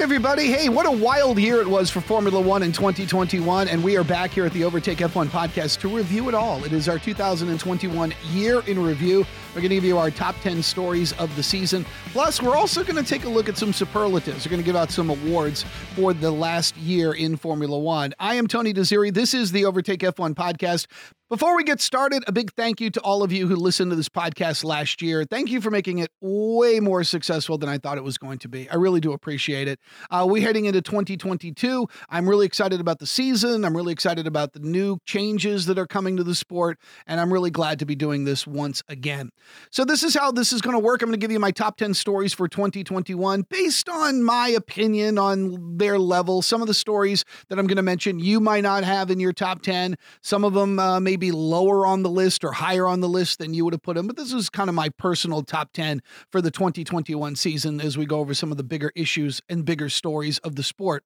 everybody. Hey, what a wild year it was for Formula One in 2021. And we are back here at the Overtake F1 podcast to review it all. It is our 2021 year in review. We're going to give you our top 10 stories of the season. Plus, we're also going to take a look at some superlatives. We're going to give out some awards for the last year in Formula One. I am Tony Desiri. This is the Overtake F1 podcast. Before we get started, a big thank you to all of you who listened to this podcast last year. Thank you for making it way more successful than I thought it was going to be. I really do appreciate it. Uh, we're heading into 2022. I'm really excited about the season. I'm really excited about the new changes that are coming to the sport, and I'm really glad to be doing this once again. So, this is how this is going to work. I'm going to give you my top 10 stories for 2021 based on my opinion on their level. Some of the stories that I'm going to mention you might not have in your top 10, some of them uh, may be lower on the list or higher on the list than you would have put them. But this is kind of my personal top 10 for the 2021 season as we go over some of the bigger issues and bigger stories of the sport.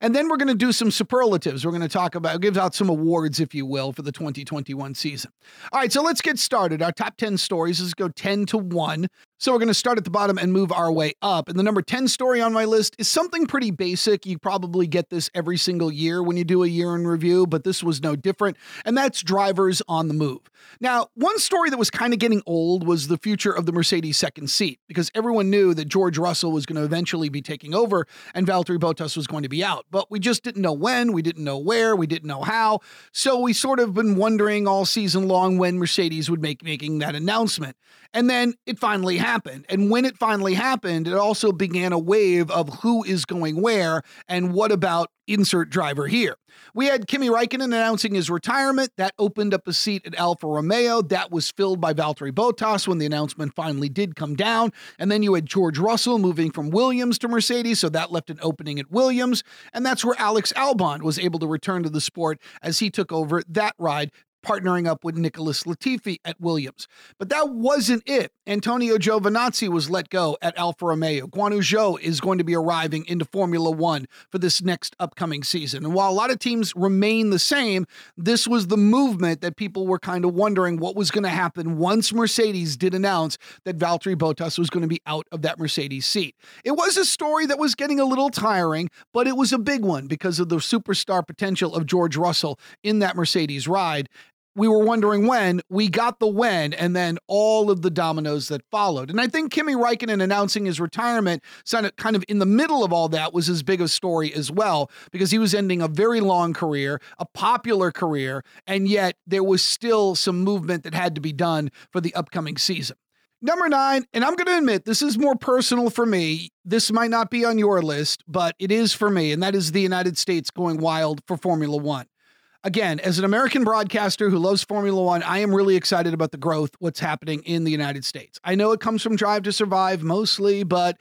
And then we're going to do some superlatives. We're going to talk about, give out some awards, if you will, for the 2021 season. All right, so let's get started. Our top 10 stories. Let's go 10 to 1. So we're going to start at the bottom and move our way up. And the number 10 story on my list is something pretty basic. You probably get this every single year when you do a year in review, but this was no different. And that's drivers on the move. Now, one story that was kind of getting old was the future of the Mercedes second seat because everyone knew that George Russell was going to eventually be taking over and Valtteri Bottas was going to be out. But we just didn't know when, we didn't know where, we didn't know how. So we sort of been wondering all season long when Mercedes would make making that announcement. And then it finally happened. And when it finally happened, it also began a wave of who is going where and what about insert driver here. We had Kimi Raikkonen announcing his retirement. That opened up a seat at Alfa Romeo. That was filled by Valtteri Bottas when the announcement finally did come down. And then you had George Russell moving from Williams to Mercedes, so that left an opening at Williams. And that's where Alex Albon was able to return to the sport as he took over that ride partnering up with Nicholas Latifi at Williams. But that wasn't it. Antonio Giovinazzi was let go at Alfa Romeo. Guan Yu Zhou is going to be arriving into Formula One for this next upcoming season. And while a lot of teams remain the same, this was the movement that people were kind of wondering what was going to happen once Mercedes did announce that Valtteri Bottas was going to be out of that Mercedes seat. It was a story that was getting a little tiring, but it was a big one because of the superstar potential of George Russell in that Mercedes ride we were wondering when, we got the when, and then all of the dominoes that followed. And I think Kimi Raikkonen announcing his retirement, kind of in the middle of all that, was as big a story as well, because he was ending a very long career, a popular career, and yet there was still some movement that had to be done for the upcoming season. Number nine, and I'm going to admit this is more personal for me. This might not be on your list, but it is for me, and that is the United States going wild for Formula One again, as an American broadcaster who loves Formula One, I am really excited about the growth, what's happening in the United States. I know it comes from Drive to Survive mostly, but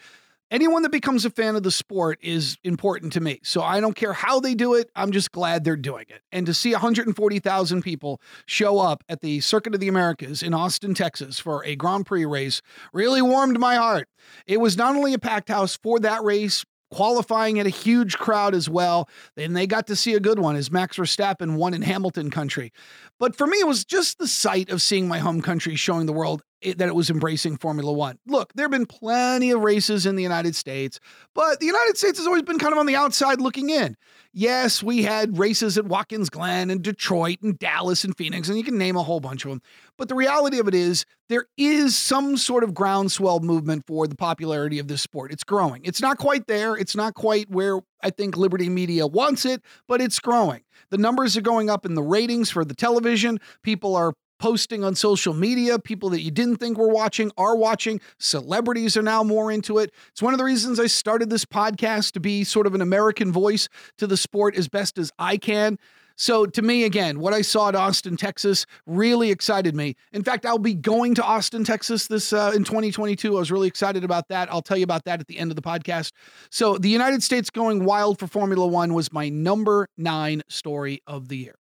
anyone that becomes a fan of the sport is important to me. So I don't care how they do it. I'm just glad they're doing it. And to see 140,000 people show up at the Circuit of the Americas in Austin, Texas for a Grand Prix race really warmed my heart. It was not only a packed house for that race, qualifying at a huge crowd as well. And they got to see a good one as Max Verstappen won in Hamilton country. But for me, it was just the sight of seeing my home country showing the world it, that it was embracing Formula One. Look, there have been plenty of races in the United States, but the United States has always been kind of on the outside looking in. Yes, we had races at Watkins Glen and Detroit and Dallas and Phoenix, and you can name a whole bunch of them. But the reality of it is, there is some sort of groundswell movement for the popularity of this sport. It's growing. It's not quite there. It's not quite where I think Liberty Media wants it, but it's growing. The numbers are going up in the ratings for the television. People are posting on social media. People that you didn't think were watching are watching. Celebrities are now more into it. It's one of the reasons I started this podcast to be sort of an American voice to the sport as best as I can. So to me, again, what I saw at Austin, Texas, really excited me. In fact, I'll be going to Austin, Texas this uh, in 2022. I was really excited about that. I'll tell you about that at the end of the podcast. So the United States going wild for Formula One was my number nine story of the year.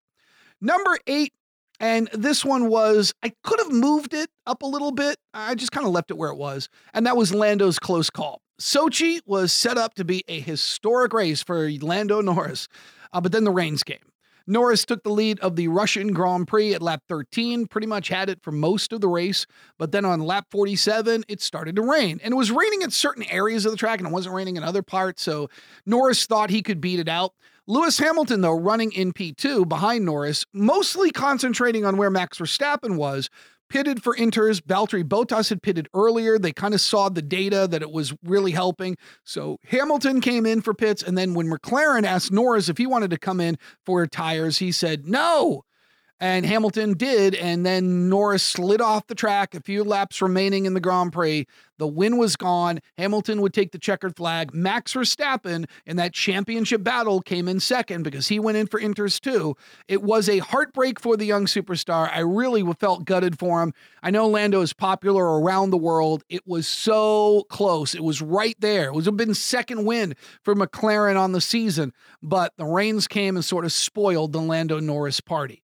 Number eight and this one was, I could have moved it up a little bit. I just kind of left it where it was. And that was Lando's close call. Sochi was set up to be a historic race for Lando Norris, uh, but then the rains came. Norris took the lead of the Russian Grand Prix at lap 13, pretty much had it for most of the race. But then on lap 47, it started to rain. And it was raining in certain areas of the track and it wasn't raining in other parts. So Norris thought he could beat it out. Lewis Hamilton, though, running in P2 behind Norris, mostly concentrating on where Max Verstappen was, pitted for Inters. Valtteri Bottas had pitted earlier. They kind of saw the data that it was really helping. So Hamilton came in for pits. And then when McLaren asked Norris if he wanted to come in for tires, he said no. And Hamilton did. And then Norris slid off the track, a few laps remaining in the Grand Prix. The win was gone. Hamilton would take the checkered flag. Max Verstappen in that championship battle came in second because he went in for Inters too. It was a heartbreak for the young superstar. I really felt gutted for him. I know Lando is popular around the world. It was so close. It was right there. It would have been second win for McLaren on the season, but the rains came and sort of spoiled the Lando Norris party.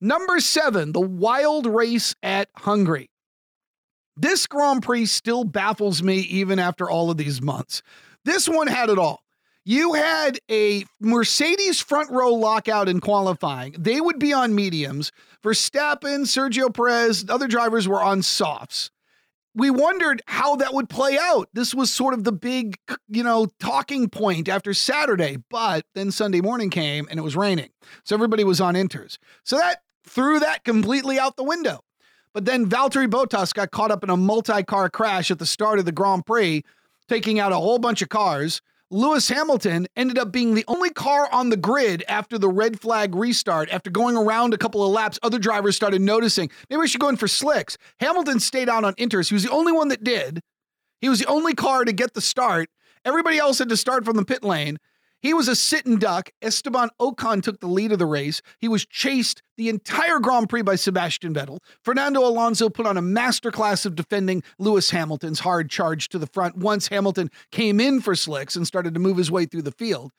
Number seven, the wild race at Hungary. This Grand Prix still baffles me even after all of these months. This one had it all. You had a Mercedes front row lockout in qualifying. They would be on mediums. Verstappen, Sergio Perez, other drivers were on softs. We wondered how that would play out. This was sort of the big, you know, talking point after Saturday, but then Sunday morning came and it was raining. So everybody was on inters. So that threw that completely out the window. But then Valtteri Bottas got caught up in a multi car crash at the start of the Grand Prix, taking out a whole bunch of cars. Lewis Hamilton ended up being the only car on the grid after the red flag restart. After going around a couple of laps, other drivers started noticing maybe we should go in for slicks. Hamilton stayed out on inters. He was the only one that did. He was the only car to get the start. Everybody else had to start from the pit lane. He was a sitting duck. Esteban Ocon took the lead of the race. He was chased the entire Grand Prix by Sebastian Vettel. Fernando Alonso put on a masterclass of defending Lewis Hamilton's hard charge to the front once Hamilton came in for slicks and started to move his way through the field.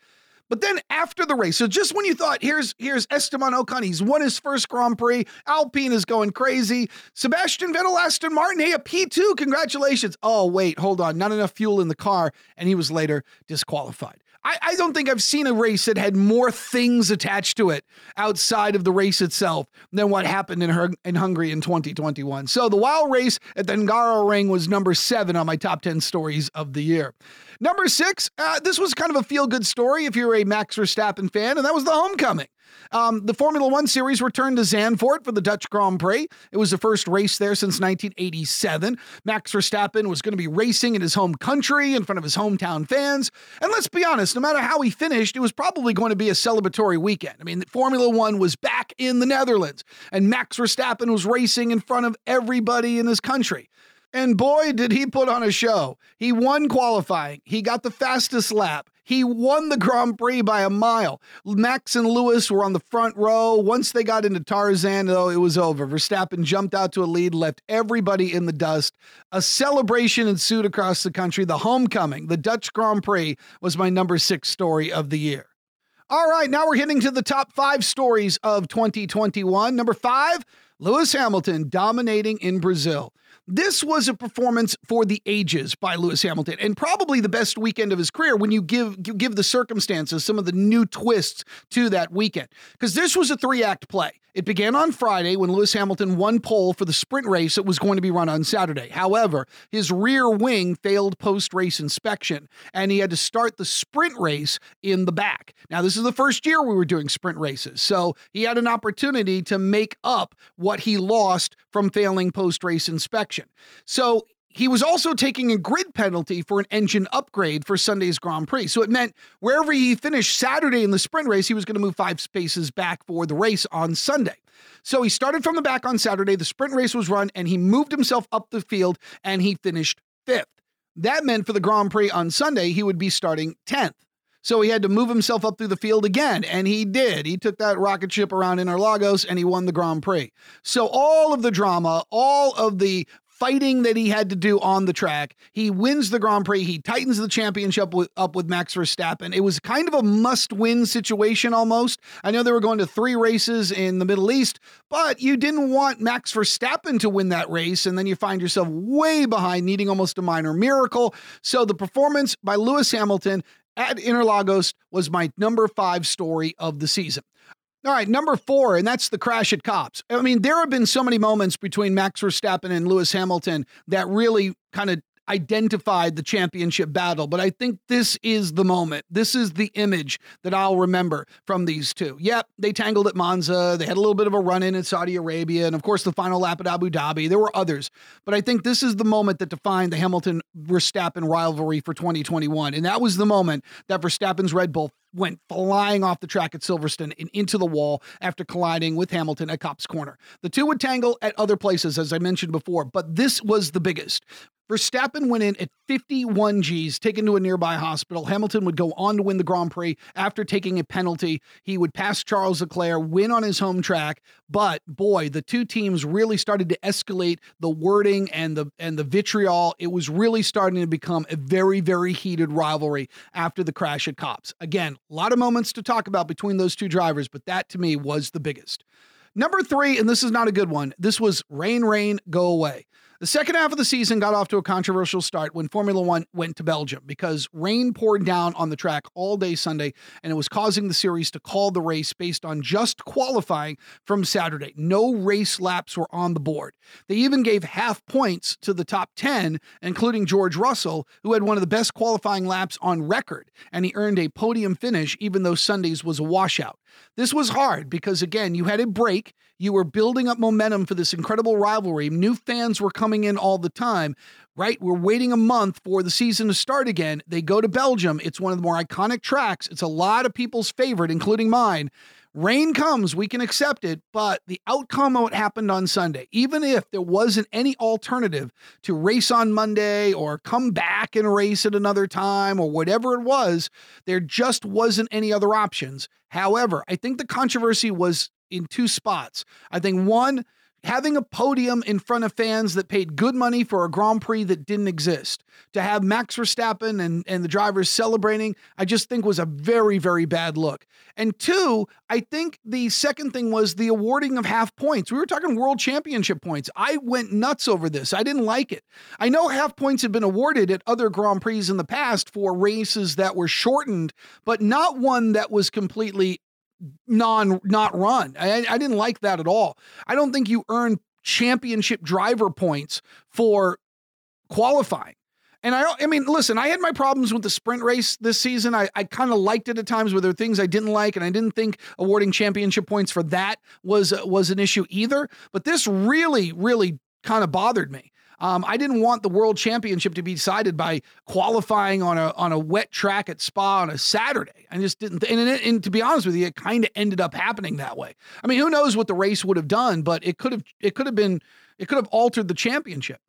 But then after the race, so just when you thought here's here's Esteban Ocon, he's won his first Grand Prix. Alpine is going crazy. Sebastian Vettel, Aston Martin, hey, a P2, congratulations. Oh, wait, hold on, not enough fuel in the car, and he was later disqualified. I, I don't think I've seen a race that had more things attached to it outside of the race itself than what happened in, her, in Hungary in 2021. So the wild race at the Hungaroring was number seven on my top 10 stories of the year. Number six, uh, this was kind of a feel good story if you're a Max Verstappen fan, and that was the homecoming. Um, the Formula One series returned to Zandvoort for the Dutch Grand Prix. It was the first race there since 1987. Max Verstappen was going to be racing in his home country in front of his hometown fans. And let's be honest, no matter how he finished, it was probably going to be a celebratory weekend. I mean, Formula One was back in the Netherlands, and Max Verstappen was racing in front of everybody in his country. And boy, did he put on a show. He won qualifying. He got the fastest lap. He won the Grand Prix by a mile. Max and Lewis were on the front row. Once they got into Tarzan, though, it was over. Verstappen jumped out to a lead, left everybody in the dust. A celebration ensued across the country. The homecoming, the Dutch Grand Prix, was my number six story of the year. All right, now we're getting to the top five stories of 2021. Number five, Lewis Hamilton dominating in Brazil. This was a performance for the ages by Lewis Hamilton, and probably the best weekend of his career when you give give the circumstances, some of the new twists to that weekend. Because this was a three act play. It began on Friday when Lewis Hamilton won pole for the sprint race that was going to be run on Saturday. However, his rear wing failed post race inspection, and he had to start the sprint race in the back. Now, this is the first year we were doing sprint races, so he had an opportunity to make up what he lost from failing post race inspection. So he was also taking a grid penalty for an engine upgrade for Sunday's Grand Prix. So it meant wherever he finished Saturday in the sprint race, he was going to move five spaces back for the race on Sunday. So he started from the back on Saturday. The sprint race was run and he moved himself up the field and he finished fifth. That meant for the Grand Prix on Sunday, he would be starting 10th. So he had to move himself up through the field again, and he did. He took that rocket ship around Interlagos and he won the Grand Prix. So all of the drama, all of the fighting that he had to do on the track. He wins the Grand Prix. He tightens the championship with, up with Max Verstappen. It was kind of a must win situation almost. I know they were going to three races in the Middle East, but you didn't want Max Verstappen to win that race. And then you find yourself way behind, needing almost a minor miracle. So the performance by Lewis Hamilton at Interlagos was my number five story of the season. All right, number four, and that's the crash at Copse. I mean, there have been so many moments between Max Verstappen and Lewis Hamilton that really kind of identified the championship battle, but I think this is the moment. This is the image that I'll remember from these two. Yep, they tangled at Monza. They had a little bit of a run in in Saudi Arabia, and of course, the final lap at Abu Dhabi. There were others, but I think this is the moment that defined the Hamilton Verstappen rivalry for 2021. And that was the moment that Verstappen's Red Bull went flying off the track at Silverstone and into the wall after colliding with Hamilton at Copse Corner. The two would tangle at other places, as I mentioned before, but this was the biggest. Verstappen went in at 51 Gs, taken to a nearby hospital. Hamilton would go on to win the Grand Prix after taking a penalty. He would pass Charles Leclerc, win on his home track. But boy, the two teams really started to escalate the wording and the and the vitriol. It was really starting to become a very, very heated rivalry after the crash at Copse. Again, a lot of moments to talk about between those two drivers, but that to me was the biggest. Number three, and this is not a good one. This was rain, rain, go away. The second half of the season got off to a controversial start when Formula One went to Belgium because rain poured down on the track all day Sunday, and it was causing the series to call the race based on just qualifying from Saturday. No race laps were on the board. They even gave half points to the top 10, including George Russell, who had one of the best qualifying laps on record, and he earned a podium finish even though Sunday's was a washout. This was hard because, again, you had a break. You were building up momentum for this incredible rivalry. New fans were coming in all the time, right? We're waiting a month for the season to start again. They go to Belgium. It's one of the more iconic tracks. It's a lot of people's favorite, including mine. Rain comes, we can accept it, but the outcome of what happened on Sunday, even if there wasn't any alternative to race on Monday or come back and race at another time or whatever it was, there just wasn't any other options. However, I think the controversy was in two spots. I think one, having a podium in front of fans that paid good money for a Grand Prix that didn't exist, to have Max Verstappen and, and the drivers celebrating, I just think was a very, very bad look. And two, I think the second thing was the awarding of half points. We were talking world championship points. I went nuts over this. I didn't like it. I know half points have been awarded at other Grand Prix in the past for races that were shortened, but not one that was completely non not run. I, I didn't like that at all. I don't think you earn championship driver points for qualifying. And I, I mean, listen, I had my problems with the sprint race this season. I, I kind of liked it at times where there were things I didn't like, and I didn't think awarding championship points for that was was an issue either. But this really, really kind of bothered me. Um, I didn't want the world championship to be decided by qualifying on a on a wet track at Spa on a Saturday. I just didn't. And, and, and to be honest with you, it kind of ended up happening that way. I mean, who knows what the race would have done, but it could have it could have been it could have altered the championship.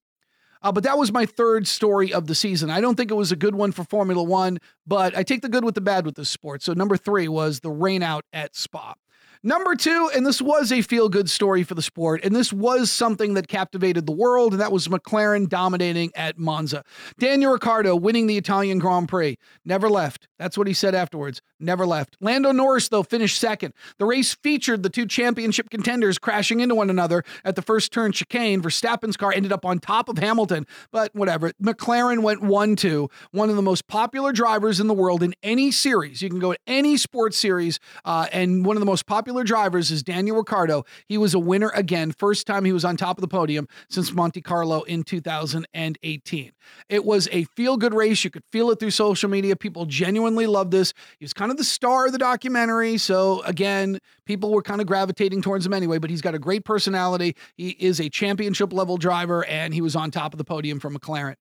Uh, but that was my third story of the season. I don't think it was a good one for Formula One, but I take the good with the bad with this sport. So number three was the rain out at Spa. Number two, and this was a feel good story for the sport, and this was something that captivated the world, and that was McLaren dominating at Monza. Daniel Ricciardo winning the Italian Grand Prix. Never left. That's what he said afterwards. Never left. Lando Norris, though, finished second. The race featured the two championship contenders crashing into one another at the first turn chicane. Verstappen's car ended up on top of Hamilton, but whatever. McLaren went 1 2, one of the most popular drivers in the world in any series. You can go to any sports series, uh, and one of the most popular drivers is Daniel Ricciardo. He was a winner again, first time he was on top of the podium since Monte Carlo in 2018. It was a feel good race. You could feel it through social media. People genuinely loved this. He was kind of the star of the documentary. So, again, people were kind of gravitating towards him anyway, but he's got a great personality. He is a championship level driver, and he was on top of the podium for McLaren.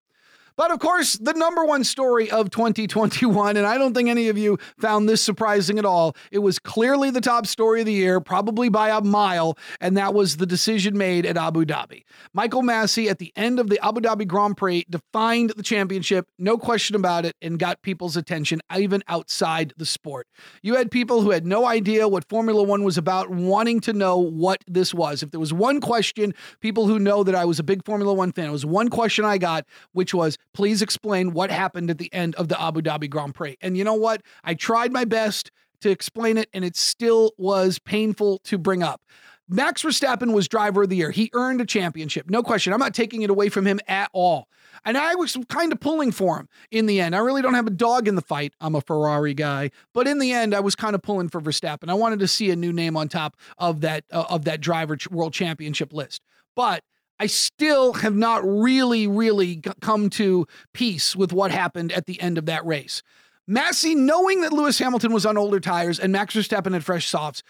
But of course, the number one story of 2021, and I don't think any of you found this surprising at all, it was clearly the top story of the year, probably by a mile, and that was the decision made at Abu Dhabi. Michael Masi, at the end of the Abu Dhabi Grand Prix, defined the championship, no question about it, and got people's attention even outside the sport. You had people who had no idea what Formula One was about, wanting to know what this was. If there was one question, people who know that I was a big Formula One fan, it was one question I got, which was, Please explain what happened at the end of the Abu Dhabi Grand Prix. And you know what? I tried my best to explain it, and it still was painful to bring up. Max Verstappen was driver of the year. He earned a championship. No question. I'm not taking it away from him at all. And I was kind of pulling for him in the end. I really don't have a dog in the fight. I'm a Ferrari guy, but in the end, I was kind of pulling for Verstappen. I wanted to see a new name on top of that uh, of that driver world championship list. But I still have not really, really come to peace with what happened at the end of that race. Masi, knowing that Lewis Hamilton was on older tires and Max Verstappen had fresh softs,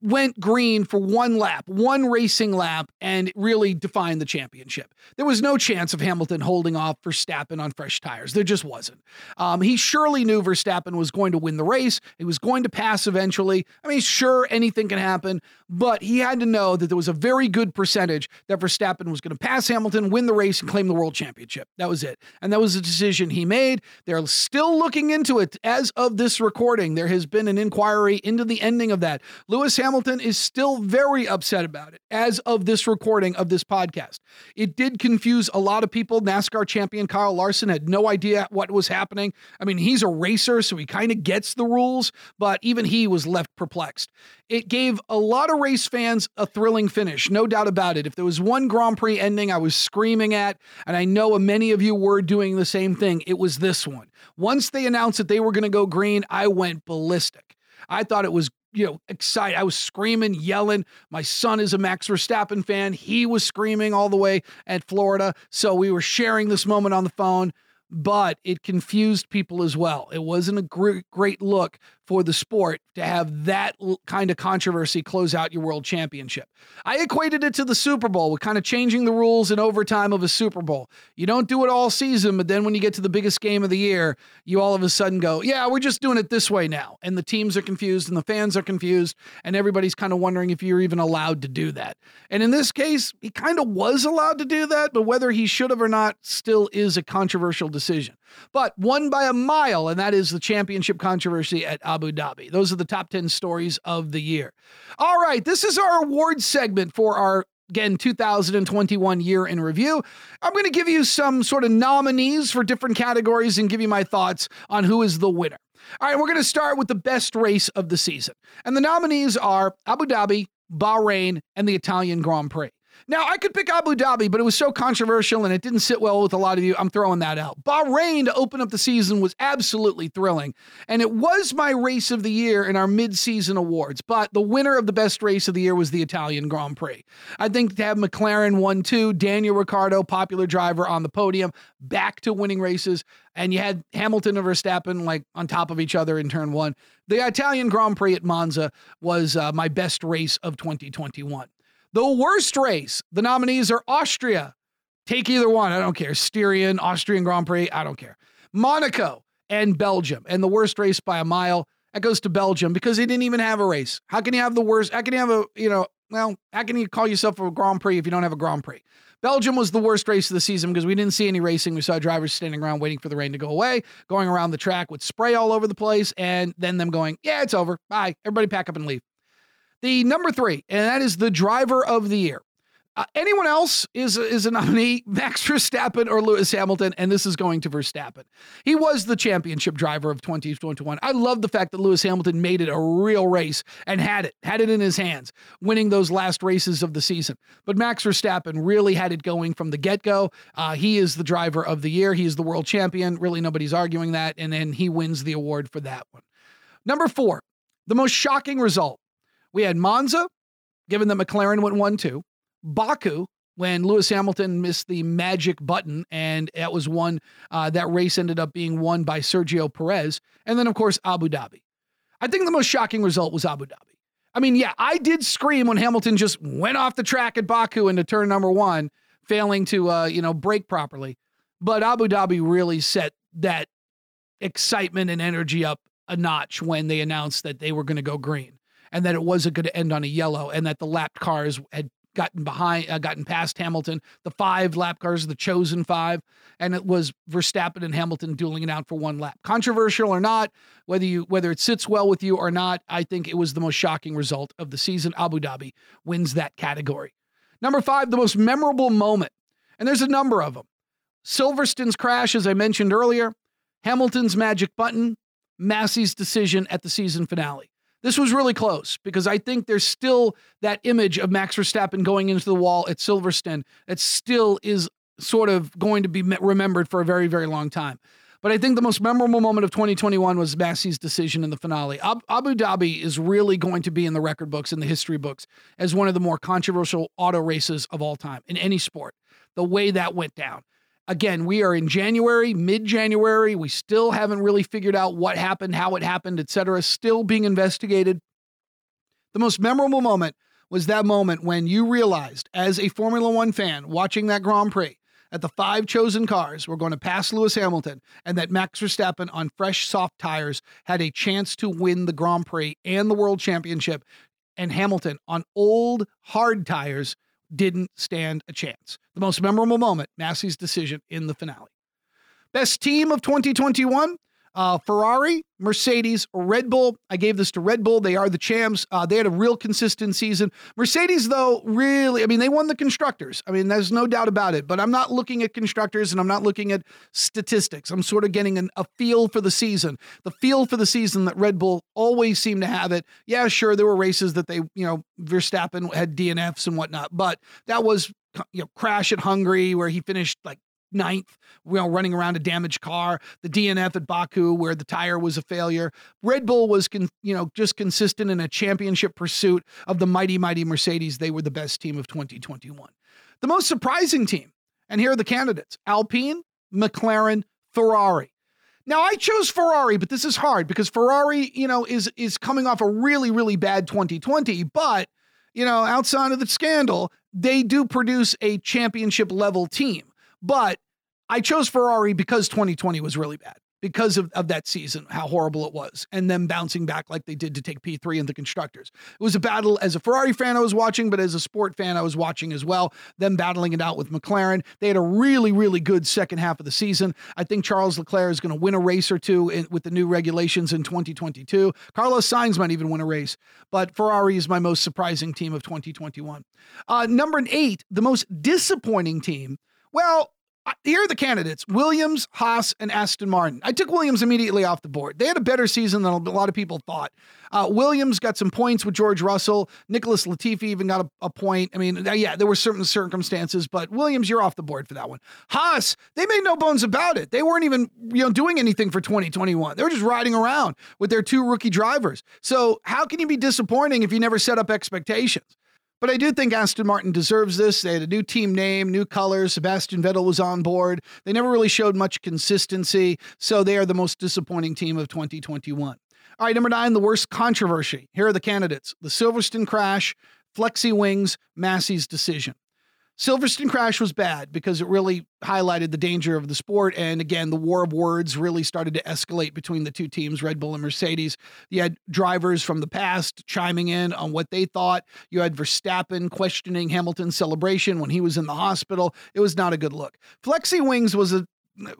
went green for one lap, one racing lap, and really defined the championship. There was no chance of Hamilton holding off Verstappen on fresh tires. There just wasn't. Um, he surely knew Verstappen was going to win the race. He was going to pass eventually. I mean, sure, anything can happen, but he had to know that there was a very good percentage that Verstappen was going to pass Hamilton, win the race, and claim the world championship. That was it. And that was the decision he made. They're still looking into it as of this recording. There has been an inquiry into the ending of that. Lewis Hamilton Hamilton is still very upset about it as of this recording of this podcast. It did confuse a lot of people. NASCAR champion Kyle Larson had no idea what was happening. I mean, he's a racer, so he kind of gets the rules, but even he was left perplexed. It gave a lot of race fans a thrilling finish, no doubt about it. If there was one Grand Prix ending I was screaming at, and I know many of you were doing the same thing, it was this one. Once they announced that they were going to go green, I went ballistic. I thought it was you know, excited. I was screaming, yelling. My son is a Max Verstappen fan. He was screaming all the way at Florida. So we were sharing this moment on the phone, but it confused people as well. It wasn't a great, great look for the sport to have that kind of controversy close out your world championship. I equated it to the Super Bowl with kind of changing the rules in overtime of a Super Bowl. You don't do it all season, but then when you get to the biggest game of the year, you all of a sudden go, yeah, we're just doing it this way now. And the teams are confused and the fans are confused, and everybody's kind of wondering if you're even allowed to do that. And in this case, he kind of was allowed to do that, but whether he should have or not still is a controversial decision. But won by a mile, and that is the championship controversy at Abu Dhabi. Those are the top 10 stories of the year. All right, this is our award segment for our again 2021 year in review i'm going to give you some sort of nominees for different categories and give you my thoughts on who is the winner all right we're going to start with the best race of the season and the nominees are abu dhabi bahrain and the italian grand prix now, I could pick Abu Dhabi, but it was so controversial and it didn't sit well with a lot of you. I'm throwing that out. Bahrain to open up the season was absolutely thrilling. And it was my race of the year in our mid-season awards. But the winner of the best race of the year was the Italian Grand Prix. I think to have McLaren 1 2, Daniel Ricciardo, popular driver on the podium, back to winning races. And you had Hamilton and Verstappen like on top of each other in turn one. The Italian Grand Prix at Monza was uh, my best race of 2021. The worst race, the nominees are Austria. Take either one. I don't care. Styrian, Austrian Grand Prix. I don't care. Monaco and Belgium. And the worst race by a mile, that goes to Belgium because they didn't even have a race. How can you have the worst? How can you have a, you know, well, how can you call yourself a Grand Prix if you don't have a Grand Prix? Belgium was the worst race of the season because we didn't see any racing. We saw drivers standing around waiting for the rain to go away, going around the track with spray all over the place, and then them going, yeah, it's over. Bye. Everybody pack up and leave. The number three, and that is the driver of the year. Uh, anyone else is is a nominee, Max Verstappen or Lewis Hamilton, and this is going to Verstappen. He was the championship driver of 2021. I love the fact that Lewis Hamilton made it a real race and had it, had it in his hands, winning those last races of the season. But Max Verstappen really had it going from the get go. Uh, he is the driver of the year. He is the world champion. Really, nobody's arguing that, and then he wins the award for that one. Number four, the most shocking result we had Monza, given that McLaren went 1 2. Baku, when Lewis Hamilton missed the magic button, and that was one, uh, that race ended up being won by Sergio Perez. And then, of course, Abu Dhabi. I think the most shocking result was Abu Dhabi. I mean, yeah, I did scream when Hamilton just went off the track at Baku into turn number one, failing to, uh, you know, brake properly. But Abu Dhabi really set that excitement and energy up a notch when they announced that they were going to go green and that it wasn't going to end on a yellow, and that the lap cars had gotten behind, uh, gotten past Hamilton, the five lap cars, the chosen five, and it was Verstappen and Hamilton dueling it out for one lap. Controversial or not, whether you whether it sits well with you or not, I think it was the most shocking result of the season. Abu Dhabi wins that category. Number five, the most memorable moment, and there's a number of them. Silverstone's crash, as I mentioned earlier, Hamilton's magic button, Masi's decision at the season finale. This was really close because I think there's still that image of Max Verstappen going into the wall at Silverstone that still is sort of going to be remembered for a very, very long time. But I think the most memorable moment of 2021 was Masi's decision in the finale. Abu Dhabi is really going to be in the record books, in the history books, as one of the more controversial auto races of all time in any sport. The way that went down. Again, we are in January, mid January. We still haven't really figured out what happened, how it happened, etc. Still being investigated. The most memorable moment was that moment when you realized, as a Formula One fan watching that Grand Prix, that the five chosen cars were going to pass Lewis Hamilton and that Max Verstappen on fresh, soft tires had a chance to win the Grand Prix and the World Championship, and Hamilton on old, hard tires didn't stand a chance. The most memorable moment, Masi's decision in the finale. Best team of 2021, uh, Ferrari, Mercedes, Red Bull. I gave this to Red Bull. They are the champs. Uh, they had a real consistent season. Mercedes, though, really, I mean, they won the constructors. I mean, there's no doubt about it. But I'm not looking at constructors and I'm not looking at statistics. I'm sort of getting an, a feel for the season. The feel for the season that Red Bull always seemed to have it. Yeah, sure, there were races that they, you know, Verstappen had DNFs and whatnot, but that was you know, crash at Hungary where he finished like ninth, you know, running around a damaged car. The DNF at Baku, where the tire was a failure. Red Bull was, con- you know, just consistent in a championship pursuit of the mighty, mighty Mercedes. They were the best team of 2021. The most surprising team, and here are the candidates: Alpine, McLaren, Ferrari. Now I chose Ferrari, but this is hard because Ferrari, you know, is is coming off a really, really bad 2020, but you know, outside of the scandal, they do produce a championship level team. But I chose Ferrari because 2020 was really bad because of, of that season, how horrible it was, and them bouncing back like they did to take P3 in the constructors. It was a battle as a Ferrari fan I was watching, but as a sport fan I was watching as well, them battling it out with McLaren. They had a really, really good second half of the season. I think Charles Leclerc is going to win a race or two in, with the new regulations in 2022. Carlos Sainz might even win a race, but Ferrari is my most surprising team of 2021. Uh, number eight, the most disappointing team well, here are the candidates Williams, Haas, and Aston Martin. I took Williams immediately off the board. They had a better season than a lot of people thought. Uh, Williams got some points with George Russell. Nicholas Latifi even got a, a, point. I mean, yeah, there were certain circumstances, but Williams, you're off the board for that one. Haas, they made no bones about it. They weren't even you know doing anything for 2021. They were just riding around with their two rookie drivers. So how can you be disappointing if you never set up expectations? But I do think Aston Martin deserves this. They had a new team name, new colors. Sebastian Vettel was on board. They never really showed much consistency, so they are the most disappointing team of 2021. All right, number nine, the worst controversy. Here are the candidates the Silverstone crash, Flexi Wings, Masi's decision. Silverstone Crash was bad because it really highlighted the danger of the sport. And again, the war of words really started to escalate between the two teams, Red Bull and Mercedes. You had drivers from the past chiming in on what they thought. You had Verstappen questioning Hamilton's celebration when he was in the hospital. It was not a good look. Flexi Wings was a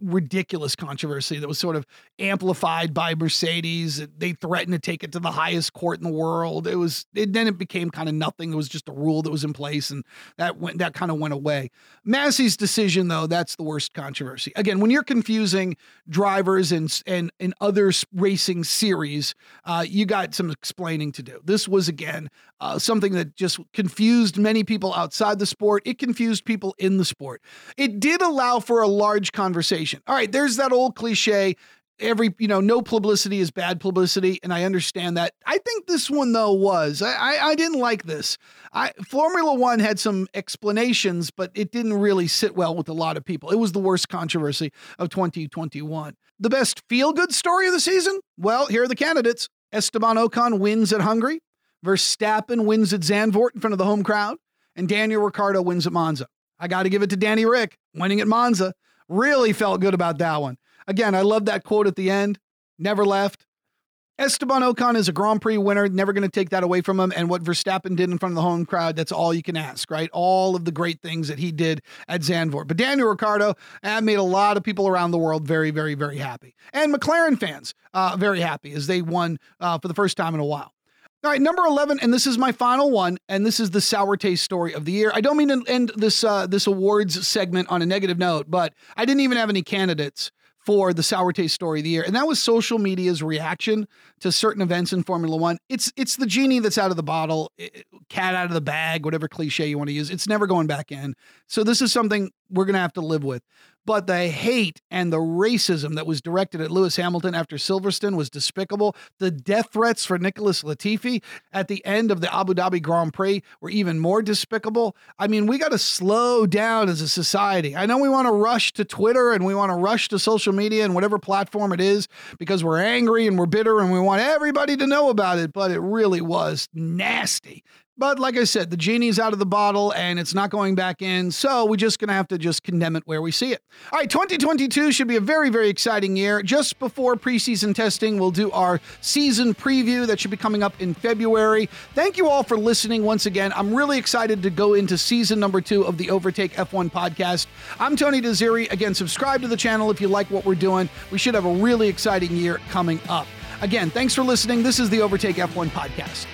ridiculous controversy that was sort of amplified by Mercedes. They threatened to take it to the highest court in the world. It was it, then it became kind of nothing. It was just a rule that was in place, and that went that kind of went away. Masi's decision, though, that's the worst controversy. Again, when you're confusing drivers and and and other racing series, uh, you got some explaining to do. This was again uh, something that just confused many people outside the sport. It confused people in the sport. It did allow for a large conversation. All right, there's that old cliche. Every, you know, no publicity is bad publicity. And I understand that. I think this one, though, was. I, I, I didn't like this. I, Formula One had some explanations, but it didn't really sit well with a lot of people. It was the worst controversy of 2021. The best feel good story of the season? Well, here are the candidates. Esteban Ocon wins at Hungary. Verstappen wins at Zandvoort in front of the home crowd, and Daniel Ricciardo wins at Monza. I got to give it to Danny Rick winning at Monza. Really felt good about that one. Again, I love that quote at the end. Never left. Esteban Ocon is a Grand Prix winner, never going to take that away from him. And what Verstappen did in front of the home crowd, that's all you can ask, right? All of the great things that he did at Zandvoort. But Daniel Ricciardo that made a lot of people around the world very, very, very happy. And McLaren fans uh, very happy as they won uh, for the first time in a while. All right, number 11, and this is my final one, and this is the sour taste story of the year. I don't mean to end this uh, this awards segment on a negative note, but I didn't even have any candidates for the sour taste story of the year, and that was social media's reaction to certain events in Formula One. It's it's the genie that's out of the bottle, cat out of the bag, whatever cliche you want to use. It's never going back in. So this is something we're to have to live with. But the hate and the racism that was directed at Lewis Hamilton after Silverstone was despicable. The death threats for Nicholas Latifi at the end of the Abu Dhabi Grand Prix were even more despicable. I mean, we got to slow down as a society. I know we want to rush to Twitter and we want to rush to social media and whatever platform it is because we're angry and we're bitter and we want everybody to know about it, but it really was nasty. But like I said, the genie's out of the bottle and it's not going back in. So we're just going to have to just condemn it where we see it. All right, 2022 should be a very, very exciting year. Just before preseason testing, we'll do our season preview that should be coming up in February. Thank you all for listening once again. I'm really excited to go into season number two of the Overtake F1 podcast. I'm Tony Desiri. Again, subscribe to the channel if you like what we're doing. We should have a really exciting year coming up. Again, thanks for listening. This is the Overtake F1 podcast.